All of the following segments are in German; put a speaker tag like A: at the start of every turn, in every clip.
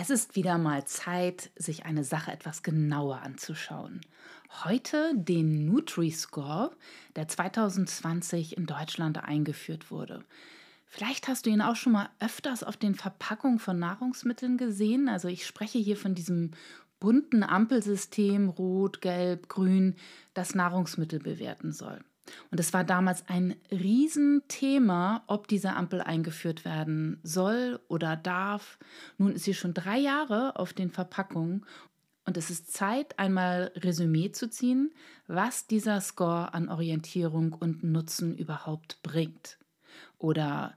A: Es ist wieder mal Zeit, sich eine Sache etwas genauer anzuschauen. Heute den Nutri-Score, der 2020 in Deutschland eingeführt wurde. Vielleicht hast du ihn auch schon mal öfters auf den Verpackungen von Nahrungsmitteln gesehen. Also ich spreche hier von diesem bunten Ampelsystem, rot, gelb, grün, das Nahrungsmittel bewerten soll. Und es war damals ein Riesenthema, ob diese Ampel eingeführt werden soll oder darf. Nun ist sie schon drei Jahre auf den Verpackungen und es ist Zeit, einmal Resümee zu ziehen, was dieser Score an Orientierung und Nutzen überhaupt bringt. Oder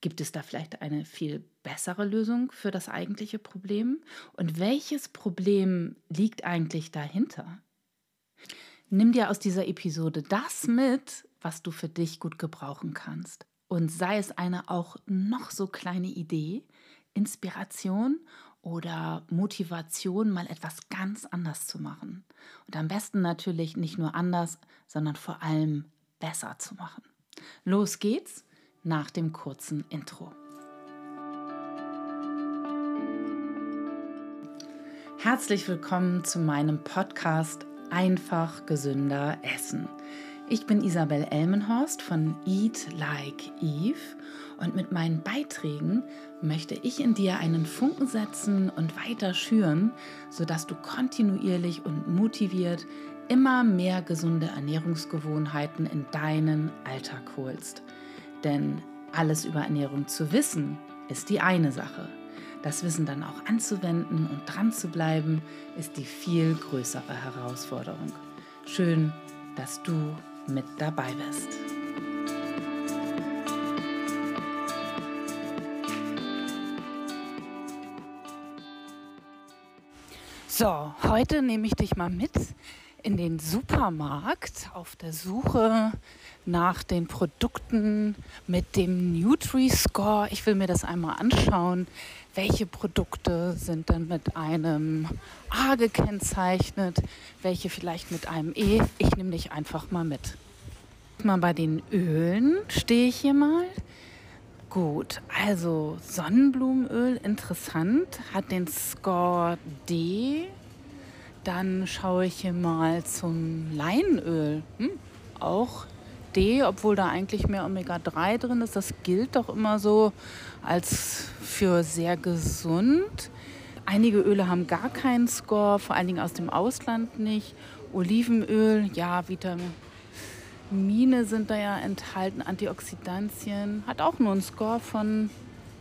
A: gibt es da vielleicht eine viel bessere Lösung für das eigentliche Problem? Und welches Problem liegt eigentlich dahinter? Nimm dir aus dieser Episode das mit, was du für dich gut gebrauchen kannst. Und sei es eine auch noch so kleine Idee, Inspiration oder Motivation, mal etwas ganz anders zu machen. Und am besten natürlich nicht nur anders, sondern vor allem besser zu machen. Los geht's nach dem kurzen Intro. Herzlich willkommen zu meinem Podcast einfach gesünder essen. Ich bin Isabel Elmenhorst von Eat Like Eve und mit meinen Beiträgen möchte ich in dir einen Funken setzen und weiter schüren, sodass du kontinuierlich und motiviert immer mehr gesunde Ernährungsgewohnheiten in deinen Alltag holst. Denn alles über Ernährung zu wissen, ist die eine Sache. Das Wissen dann auch anzuwenden und dran zu bleiben, ist die viel größere Herausforderung. Schön, dass du mit dabei bist. So, heute nehme ich dich mal mit in den Supermarkt auf der Suche nach den Produkten mit dem Nutri-Score. Ich will mir das einmal anschauen. Welche Produkte sind denn mit einem A gekennzeichnet? Welche vielleicht mit einem E? Ich nehme dich einfach mal mit. Mal bei den Ölen stehe ich hier mal. Gut, also Sonnenblumenöl, interessant, hat den Score D dann schaue ich hier mal zum Leinöl. Hm, auch D, obwohl da eigentlich mehr Omega-3 drin ist. Das gilt doch immer so als für sehr gesund. Einige Öle haben gar keinen Score, vor allen Dingen aus dem Ausland nicht. Olivenöl, ja, Vitamine sind da ja enthalten, Antioxidantien, hat auch nur einen Score von,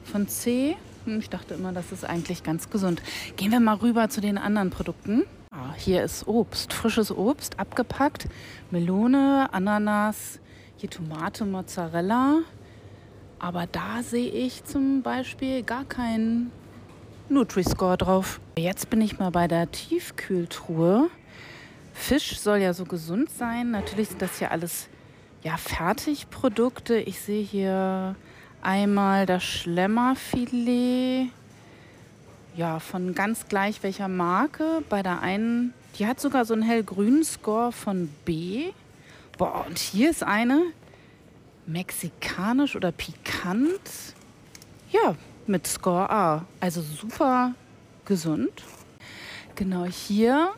A: von C. Hm, ich dachte immer, das ist eigentlich ganz gesund. Gehen wir mal rüber zu den anderen Produkten. Ah, hier ist Obst, frisches Obst, abgepackt. Melone, Ananas, hier Tomate, Mozzarella. Aber da sehe ich zum Beispiel gar keinen Nutri-Score drauf. Jetzt bin ich mal bei der Tiefkühltruhe. Fisch soll ja so gesund sein. Natürlich sind das hier alles ja, Fertigprodukte. Ich sehe hier einmal das Schlemmerfilet ja, von ganz gleich welcher Marke. Bei der einen, die hat sogar so einen hellgrünen Score von B. Boah, und hier ist eine mexikanisch oder pikant. Ja, mit Score A. Also super gesund. Genau hier.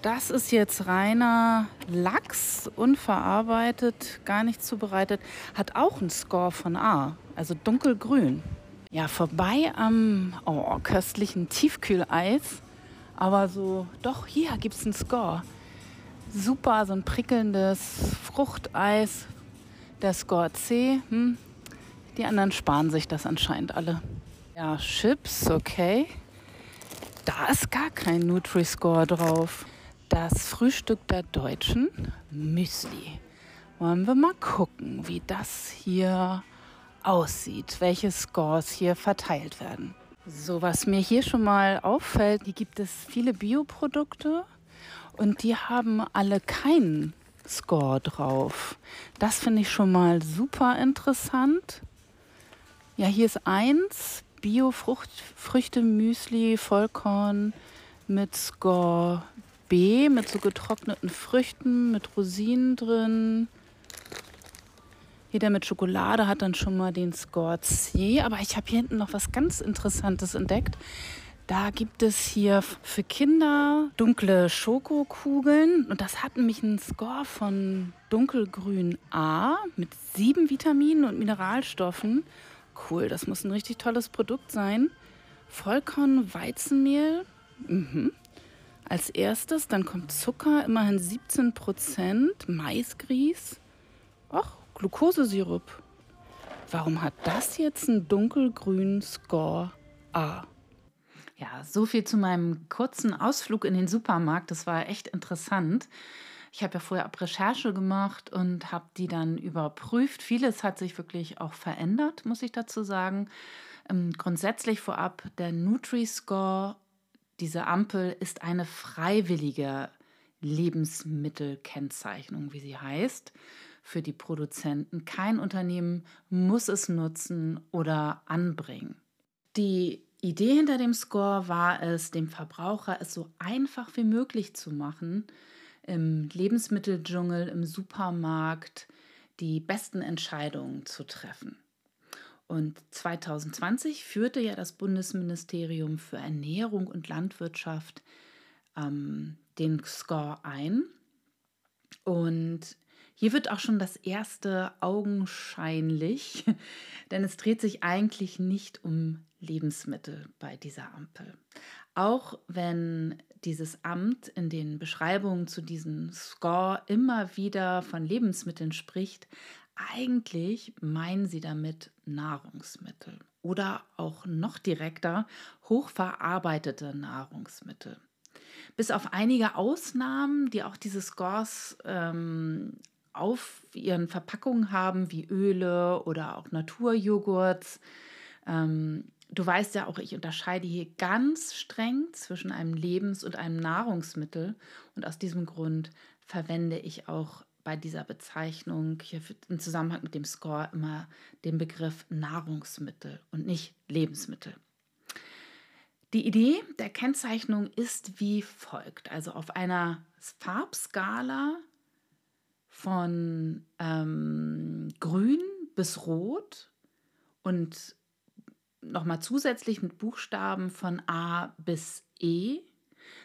A: Das ist jetzt reiner Lachs, unverarbeitet, gar nicht zubereitet. Hat auch einen Score von A, also dunkelgrün. Ja, vorbei am oh, köstlichen Tiefkühleis. Aber so, doch, hier gibt es einen Score. Super, so ein prickelndes Fruchteis. Der Score C. Hm. Die anderen sparen sich das anscheinend alle. Ja, Chips, okay. Da ist gar kein Nutri-Score drauf. Das Frühstück der Deutschen, Müsli. Wollen wir mal gucken, wie das hier aussieht, welche Scores hier verteilt werden. So, was mir hier schon mal auffällt, hier gibt es viele Bioprodukte und die haben alle keinen Score drauf. Das finde ich schon mal super interessant. Ja, hier ist eins, Bio-Früchte, Müsli, Vollkorn mit Score B, mit so getrockneten Früchten, mit Rosinen drin. Jeder mit Schokolade hat dann schon mal den Score C. Aber ich habe hier hinten noch was ganz Interessantes entdeckt. Da gibt es hier für Kinder dunkle Schokokugeln und das hat nämlich einen Score von dunkelgrün A mit sieben Vitaminen und Mineralstoffen. Cool, das muss ein richtig tolles Produkt sein. Vollkorn Weizenmehl. Mhm. Als erstes, dann kommt Zucker, immerhin 17 Prozent, Maisgrieß. Ach, Glukosesirup. Warum hat das jetzt einen dunkelgrünen Score A? Ja, so viel zu meinem kurzen Ausflug in den Supermarkt. Das war echt interessant. Ich habe ja vorher ab Recherche gemacht und habe die dann überprüft. Vieles hat sich wirklich auch verändert, muss ich dazu sagen. Ähm, grundsätzlich vorab, der Nutri-Score, diese Ampel, ist eine freiwillige Lebensmittelkennzeichnung, wie sie heißt, für die Produzenten. Kein Unternehmen muss es nutzen oder anbringen. Die Idee hinter dem Score war es, dem Verbraucher es so einfach wie möglich zu machen, im Lebensmitteldschungel, im Supermarkt die besten Entscheidungen zu treffen. Und 2020 führte ja das Bundesministerium für Ernährung und Landwirtschaft ähm, den Score ein. Und hier wird auch schon das erste augenscheinlich, denn es dreht sich eigentlich nicht um Lebensmittel bei dieser Ampel. Auch wenn dieses Amt in den Beschreibungen zu diesem Score immer wieder von Lebensmitteln spricht, eigentlich meinen sie damit Nahrungsmittel oder auch noch direkter hochverarbeitete Nahrungsmittel. Bis auf einige Ausnahmen, die auch diese Scores ähm, auf ihren Verpackungen haben, wie Öle oder auch Naturjoghurts, ähm, Du weißt ja auch, ich unterscheide hier ganz streng zwischen einem Lebens- und einem Nahrungsmittel. Und aus diesem Grund verwende ich auch bei dieser Bezeichnung hier im Zusammenhang mit dem Score immer den Begriff Nahrungsmittel und nicht Lebensmittel. Die Idee der Kennzeichnung ist wie folgt. Also auf einer Farbskala von ähm, grün bis rot und nochmal zusätzlich mit Buchstaben von A bis E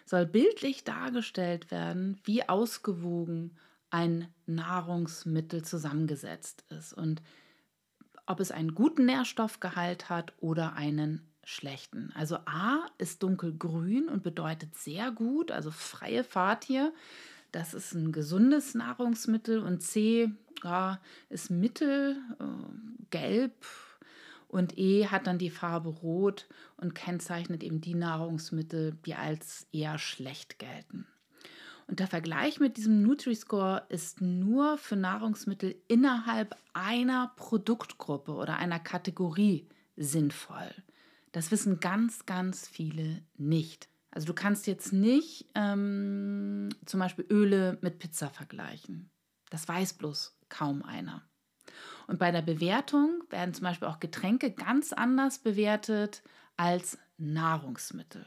A: soll bildlich dargestellt werden, wie ausgewogen ein Nahrungsmittel zusammengesetzt ist und ob es einen guten Nährstoffgehalt hat oder einen schlechten. Also A ist dunkelgrün und bedeutet sehr gut, also freie Fahrt hier. Das ist ein gesundes Nahrungsmittel und C ja, ist mittelgelb, äh, und E hat dann die Farbe Rot und kennzeichnet eben die Nahrungsmittel, die als eher schlecht gelten. Und der Vergleich mit diesem Nutri-Score ist nur für Nahrungsmittel innerhalb einer Produktgruppe oder einer Kategorie sinnvoll. Das wissen ganz, ganz viele nicht. Also du kannst jetzt nicht ähm, zum Beispiel Öle mit Pizza vergleichen. Das weiß bloß kaum einer. Und bei der Bewertung werden zum Beispiel auch Getränke ganz anders bewertet als Nahrungsmittel.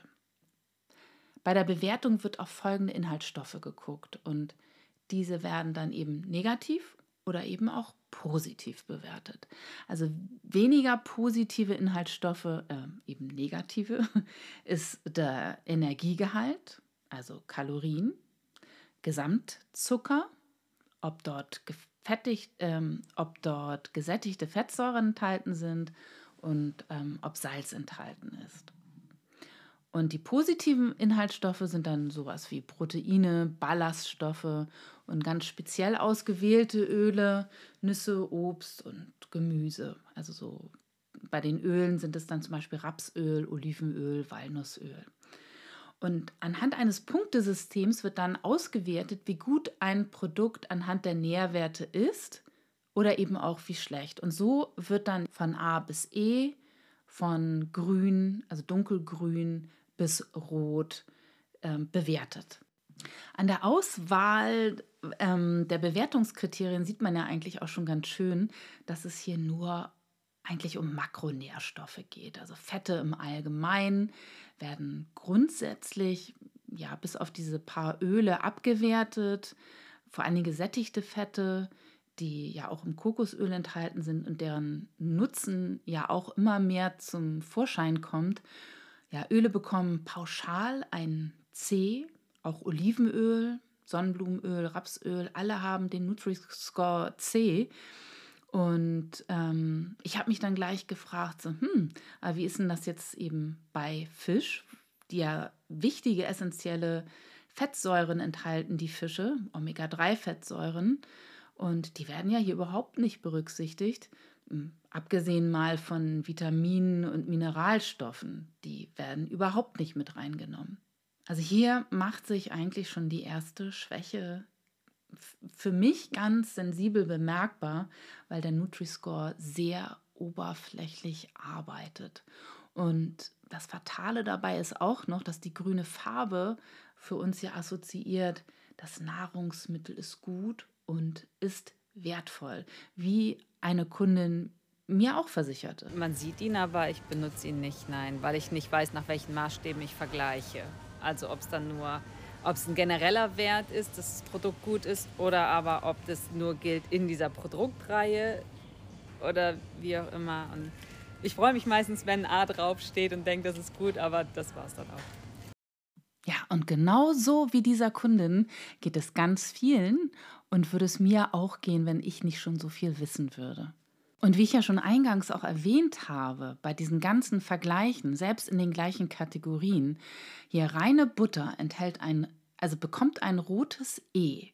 A: Bei der Bewertung wird auf folgende Inhaltsstoffe geguckt und diese werden dann eben negativ oder eben auch positiv bewertet. Also weniger positive Inhaltsstoffe, äh, eben negative, ist der Energiegehalt, also Kalorien, Gesamtzucker, ob dort fettig, ähm, ob dort gesättigte Fettsäuren enthalten sind und ähm, ob Salz enthalten ist. Und die positiven Inhaltsstoffe sind dann sowas wie Proteine, Ballaststoffe und ganz speziell ausgewählte Öle, Nüsse, Obst und Gemüse. Also so bei den Ölen sind es dann zum Beispiel Rapsöl, Olivenöl, Walnussöl. Und anhand eines Punktesystems wird dann ausgewertet, wie gut ein Produkt anhand der Nährwerte ist oder eben auch wie schlecht. Und so wird dann von A bis E, von grün, also dunkelgrün bis rot ähm, bewertet. An der Auswahl ähm, der Bewertungskriterien sieht man ja eigentlich auch schon ganz schön, dass es hier nur eigentlich um Makronährstoffe geht. Also Fette im Allgemeinen werden grundsätzlich ja bis auf diese paar Öle abgewertet, vor allem gesättigte Fette, die ja auch im Kokosöl enthalten sind und deren Nutzen ja auch immer mehr zum Vorschein kommt. Ja, Öle bekommen pauschal ein C, auch Olivenöl, Sonnenblumenöl, Rapsöl, alle haben den Nutri-Score C. Und ähm, ich habe mich dann gleich gefragt, so, hm, aber wie ist denn das jetzt eben bei Fisch, die ja wichtige, essentielle Fettsäuren enthalten, die Fische, Omega-3-Fettsäuren. Und die werden ja hier überhaupt nicht berücksichtigt, hm, abgesehen mal von Vitaminen und Mineralstoffen. Die werden überhaupt nicht mit reingenommen. Also hier macht sich eigentlich schon die erste Schwäche für mich ganz sensibel bemerkbar, weil der Nutri-Score sehr oberflächlich arbeitet. Und das Fatale dabei ist auch noch, dass die grüne Farbe für uns ja assoziiert, das Nahrungsmittel ist gut und ist wertvoll, wie eine Kundin mir auch versicherte.
B: Man sieht ihn, aber ich benutze ihn nicht, nein, weil ich nicht weiß, nach welchen Maßstäben ich vergleiche. Also ob es dann nur, ob es ein genereller Wert ist, dass das Produkt gut ist, oder aber ob das nur gilt in dieser Produktreihe oder wie auch immer. Und ich freue mich meistens, wenn A draufsteht und denke, das ist gut, aber das war es dann auch.
A: Ja, und genau so wie dieser Kundin geht es ganz vielen und würde es mir auch gehen, wenn ich nicht schon so viel wissen würde. Und wie ich ja schon eingangs auch erwähnt habe, bei diesen ganzen Vergleichen, selbst in den gleichen Kategorien, hier reine Butter enthält ein, also bekommt ein rotes E.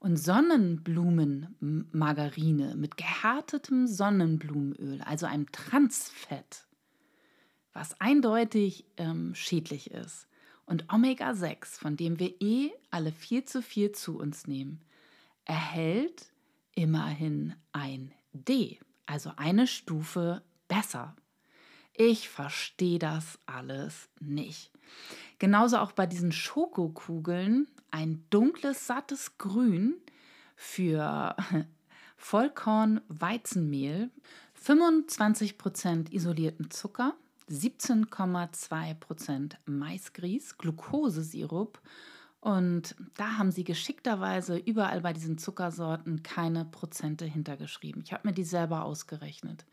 A: Und Sonnenblumenmargarine mit gehärtetem Sonnenblumenöl, also einem Transfett, was eindeutig ähm, schädlich ist, und Omega-6, von dem wir eh alle viel zu viel zu uns nehmen, erhält immerhin ein D, also eine Stufe besser. Ich verstehe das alles nicht. Genauso auch bei diesen Schokokugeln ein dunkles, sattes Grün für Vollkorn-Weizenmehl, 25% isolierten Zucker, 17,2% Maisgrieß, Glukosesirup. Und da haben sie geschickterweise überall bei diesen Zuckersorten keine Prozente hintergeschrieben. Ich habe mir die selber ausgerechnet.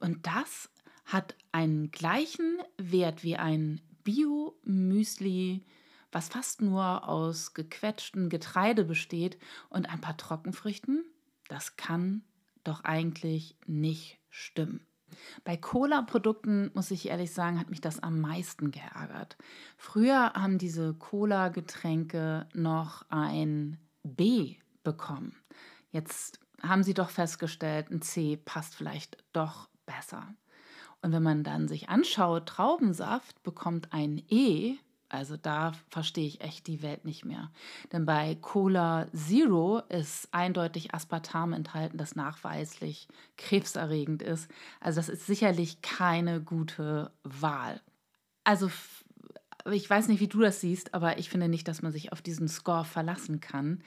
A: Und das hat einen gleichen Wert wie ein Bio-Müsli, was fast nur aus gequetschtem Getreide besteht und ein paar Trockenfrüchten. Das kann doch eigentlich nicht stimmen. Bei Cola-Produkten, muss ich ehrlich sagen, hat mich das am meisten geärgert. Früher haben diese Cola-Getränke noch ein B bekommen. Jetzt haben sie doch festgestellt, ein C passt vielleicht doch besser. Und wenn man dann sich anschaut, Traubensaft bekommt ein E also da verstehe ich echt die Welt nicht mehr. Denn bei Cola Zero ist eindeutig Aspartam enthalten, das nachweislich krebserregend ist. Also das ist sicherlich keine gute Wahl. Also ich weiß nicht, wie du das siehst, aber ich finde nicht, dass man sich auf diesen Score verlassen kann.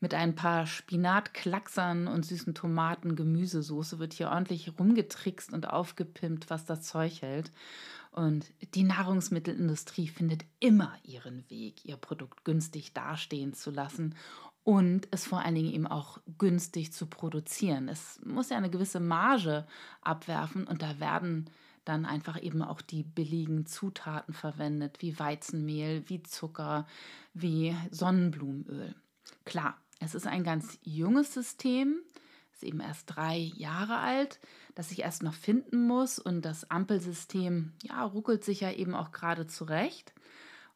A: Mit ein paar Spinatklacksern und süßen Tomaten, Gemüsesoße wird hier ordentlich rumgetrickst und aufgepimpt, was das Zeug hält. Und die Nahrungsmittelindustrie findet immer ihren Weg, ihr Produkt günstig dastehen zu lassen und es vor allen Dingen eben auch günstig zu produzieren. Es muss ja eine gewisse Marge abwerfen und da werden dann einfach eben auch die billigen Zutaten verwendet, wie Weizenmehl, wie Zucker, wie Sonnenblumenöl. Klar, es ist ein ganz junges System, ist eben erst drei Jahre alt, das ich erst noch finden muss. Und das Ampelsystem, ja, ruckelt sich ja eben auch gerade zurecht.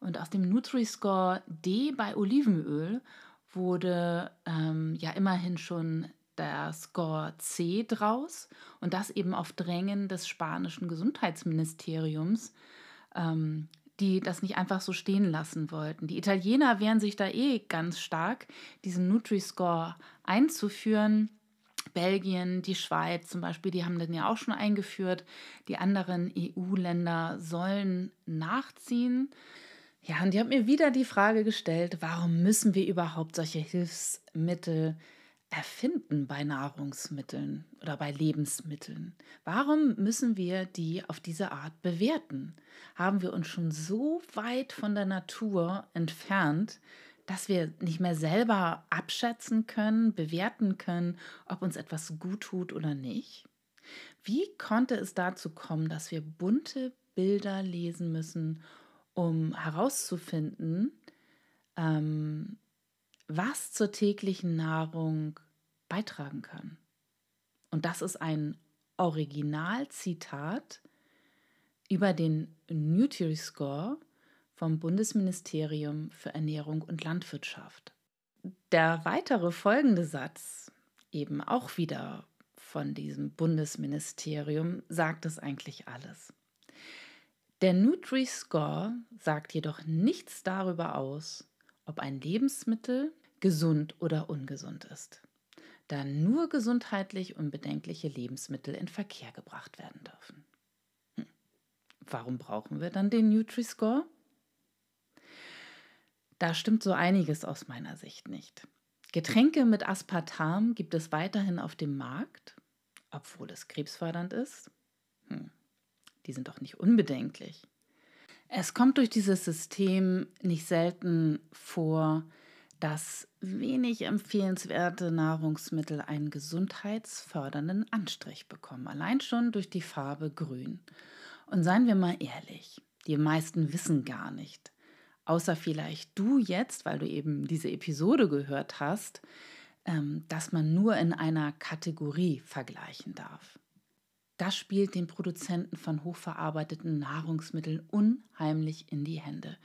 A: Und aus dem Nutri-Score D bei Olivenöl wurde ähm, ja immerhin schon der Score C draus und das eben auf Drängen des spanischen Gesundheitsministeriums, ähm, die das nicht einfach so stehen lassen wollten. Die Italiener wehren sich da eh ganz stark, diesen Nutri-Score einzuführen. Belgien, die Schweiz zum Beispiel, die haben den ja auch schon eingeführt. Die anderen EU-Länder sollen nachziehen. Ja, und die haben mir wieder die Frage gestellt, warum müssen wir überhaupt solche Hilfsmittel erfinden bei Nahrungsmitteln oder bei Lebensmitteln? Warum müssen wir die auf diese Art bewerten? Haben wir uns schon so weit von der Natur entfernt, dass wir nicht mehr selber abschätzen können, bewerten können, ob uns etwas gut tut oder nicht? Wie konnte es dazu kommen, dass wir bunte Bilder lesen müssen, um herauszufinden, ähm, was zur täglichen Nahrung beitragen kann? Und das ist ein Originalzitat über den Nutri-Score vom Bundesministerium für Ernährung und Landwirtschaft. Der weitere folgende Satz, eben auch wieder von diesem Bundesministerium, sagt es eigentlich alles. Der Nutri-Score sagt jedoch nichts darüber aus, ob ein Lebensmittel gesund oder ungesund ist, da nur gesundheitlich unbedenkliche Lebensmittel in Verkehr gebracht werden dürfen. Hm. Warum brauchen wir dann den Nutri-Score? Da stimmt so einiges aus meiner Sicht nicht. Getränke mit Aspartam gibt es weiterhin auf dem Markt, obwohl es krebsfördernd ist. Hm, die sind doch nicht unbedenklich. Es kommt durch dieses System nicht selten vor, dass wenig empfehlenswerte Nahrungsmittel einen gesundheitsfördernden Anstrich bekommen, allein schon durch die Farbe grün. Und seien wir mal ehrlich, die meisten wissen gar nicht, außer vielleicht du jetzt, weil du eben diese Episode gehört hast, ähm, dass man nur in einer Kategorie vergleichen darf. Das spielt den Produzenten von hochverarbeiteten Nahrungsmitteln unheimlich in die Hände.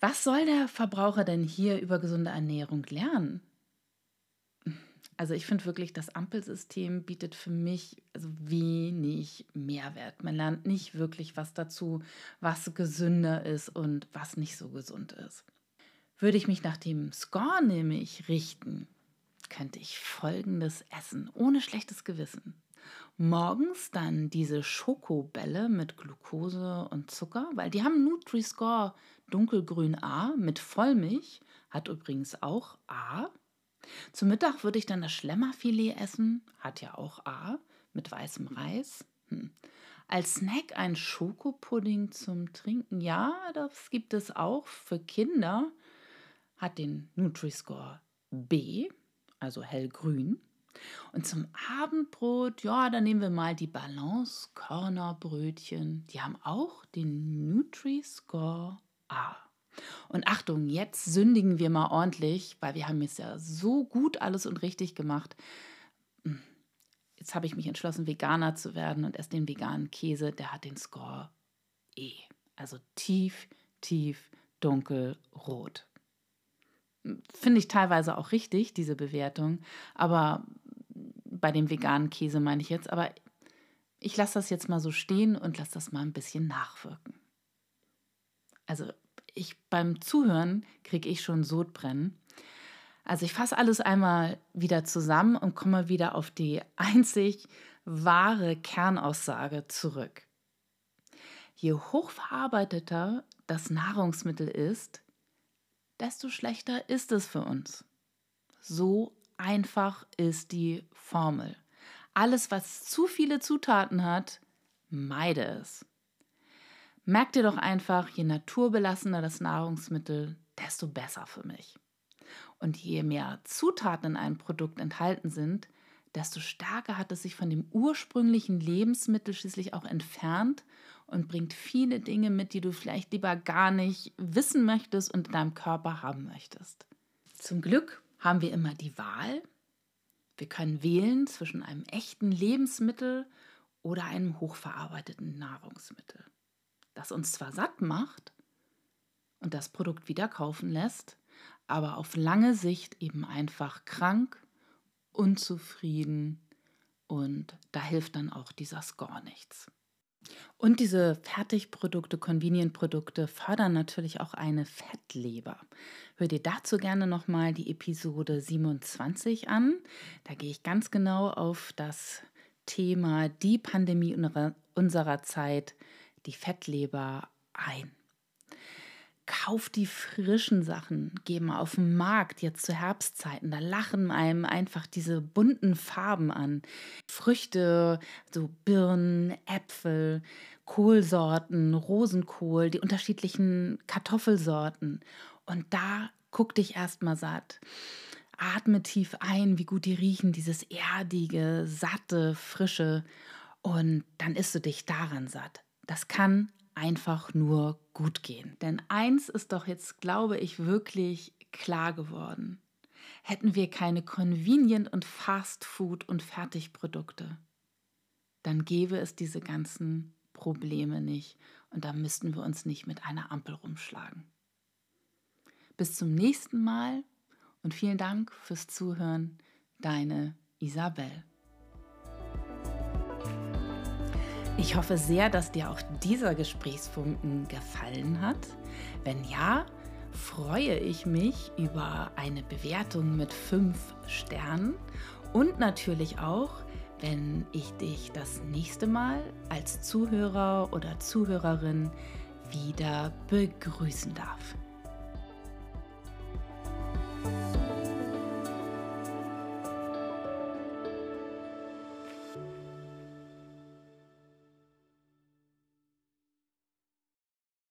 A: Was soll der Verbraucher denn hier über gesunde Ernährung lernen? Also ich finde wirklich, das Ampelsystem bietet für mich also wenig Mehrwert. Man lernt nicht wirklich was dazu, was gesünder ist und was nicht so gesund ist. Würde ich mich nach dem Score nämlich richten, könnte ich folgendes essen, ohne schlechtes Gewissen. Morgens dann diese Schokobälle mit Glucose und Zucker, weil die haben Nutri-Score dunkelgrün A mit Vollmilch, hat übrigens auch A. Zum Mittag würde ich dann das Schlemmerfilet essen, hat ja auch A, mit weißem Reis. Hm. Als Snack ein Schokopudding zum Trinken, ja, das gibt es auch für Kinder, hat den Nutri-Score B, also hellgrün. Und zum Abendbrot, ja, da nehmen wir mal die Balance Körnerbrötchen. Die haben auch den Nutri-Score A. Und Achtung, jetzt sündigen wir mal ordentlich, weil wir haben es ja so gut alles und richtig gemacht. Hm, jetzt habe ich mich entschlossen, Veganer zu werden und esse den veganen Käse. Der hat den Score E. Also tief, tief, dunkel, rot. Hm, finde ich teilweise auch richtig, diese Bewertung. Aber bei dem veganen Käse meine ich jetzt. Aber ich lasse das jetzt mal so stehen und lasse das mal ein bisschen nachwirken. Also ich beim Zuhören kriege ich schon Sodbrennen. Also ich fasse alles einmal wieder zusammen und komme wieder auf die einzig wahre Kernaussage zurück. Je hochverarbeiteter das Nahrungsmittel ist, desto schlechter ist es für uns. So einfach ist die Formel. Alles, was zu viele Zutaten hat, meide es. Merk dir doch einfach, je naturbelassener das Nahrungsmittel, desto besser für mich. Und je mehr Zutaten in einem Produkt enthalten sind, desto stärker hat es sich von dem ursprünglichen Lebensmittel schließlich auch entfernt und bringt viele Dinge mit, die du vielleicht lieber gar nicht wissen möchtest und in deinem Körper haben möchtest. Zum Glück haben wir immer die Wahl. Wir können wählen zwischen einem echten Lebensmittel oder einem hochverarbeiteten Nahrungsmittel das uns zwar satt macht und das Produkt wieder kaufen lässt, aber auf lange Sicht eben einfach krank, unzufrieden und da hilft dann auch dieser Score nichts. Und diese Fertigprodukte, Convenient-Produkte fördern natürlich auch eine Fettleber. Hör dir dazu gerne nochmal die Episode 27 an. Da gehe ich ganz genau auf das Thema die Pandemie unserer Zeit die Fettleber ein. Kauf die frischen Sachen, geh mal auf den Markt jetzt zu Herbstzeiten, da lachen einem einfach diese bunten Farben an. Früchte, so Birnen, Äpfel, Kohlsorten, Rosenkohl, die unterschiedlichen Kartoffelsorten. Und da guck dich erstmal satt. Atme tief ein, wie gut die riechen, dieses erdige, satte, frische. Und dann isst du dich daran satt. Das kann einfach nur gut gehen. Denn eins ist doch jetzt, glaube ich, wirklich klar geworden. Hätten wir keine Convenient und Fast Food und Fertigprodukte, dann gäbe es diese ganzen Probleme nicht und da müssten wir uns nicht mit einer Ampel rumschlagen. Bis zum nächsten Mal und vielen Dank fürs Zuhören, deine Isabel. Ich hoffe sehr, dass dir auch dieser Gesprächsfunken gefallen hat. Wenn ja, freue ich mich über eine Bewertung mit fünf Sternen und natürlich auch, wenn ich dich das nächste Mal als Zuhörer oder Zuhörerin wieder begrüßen darf.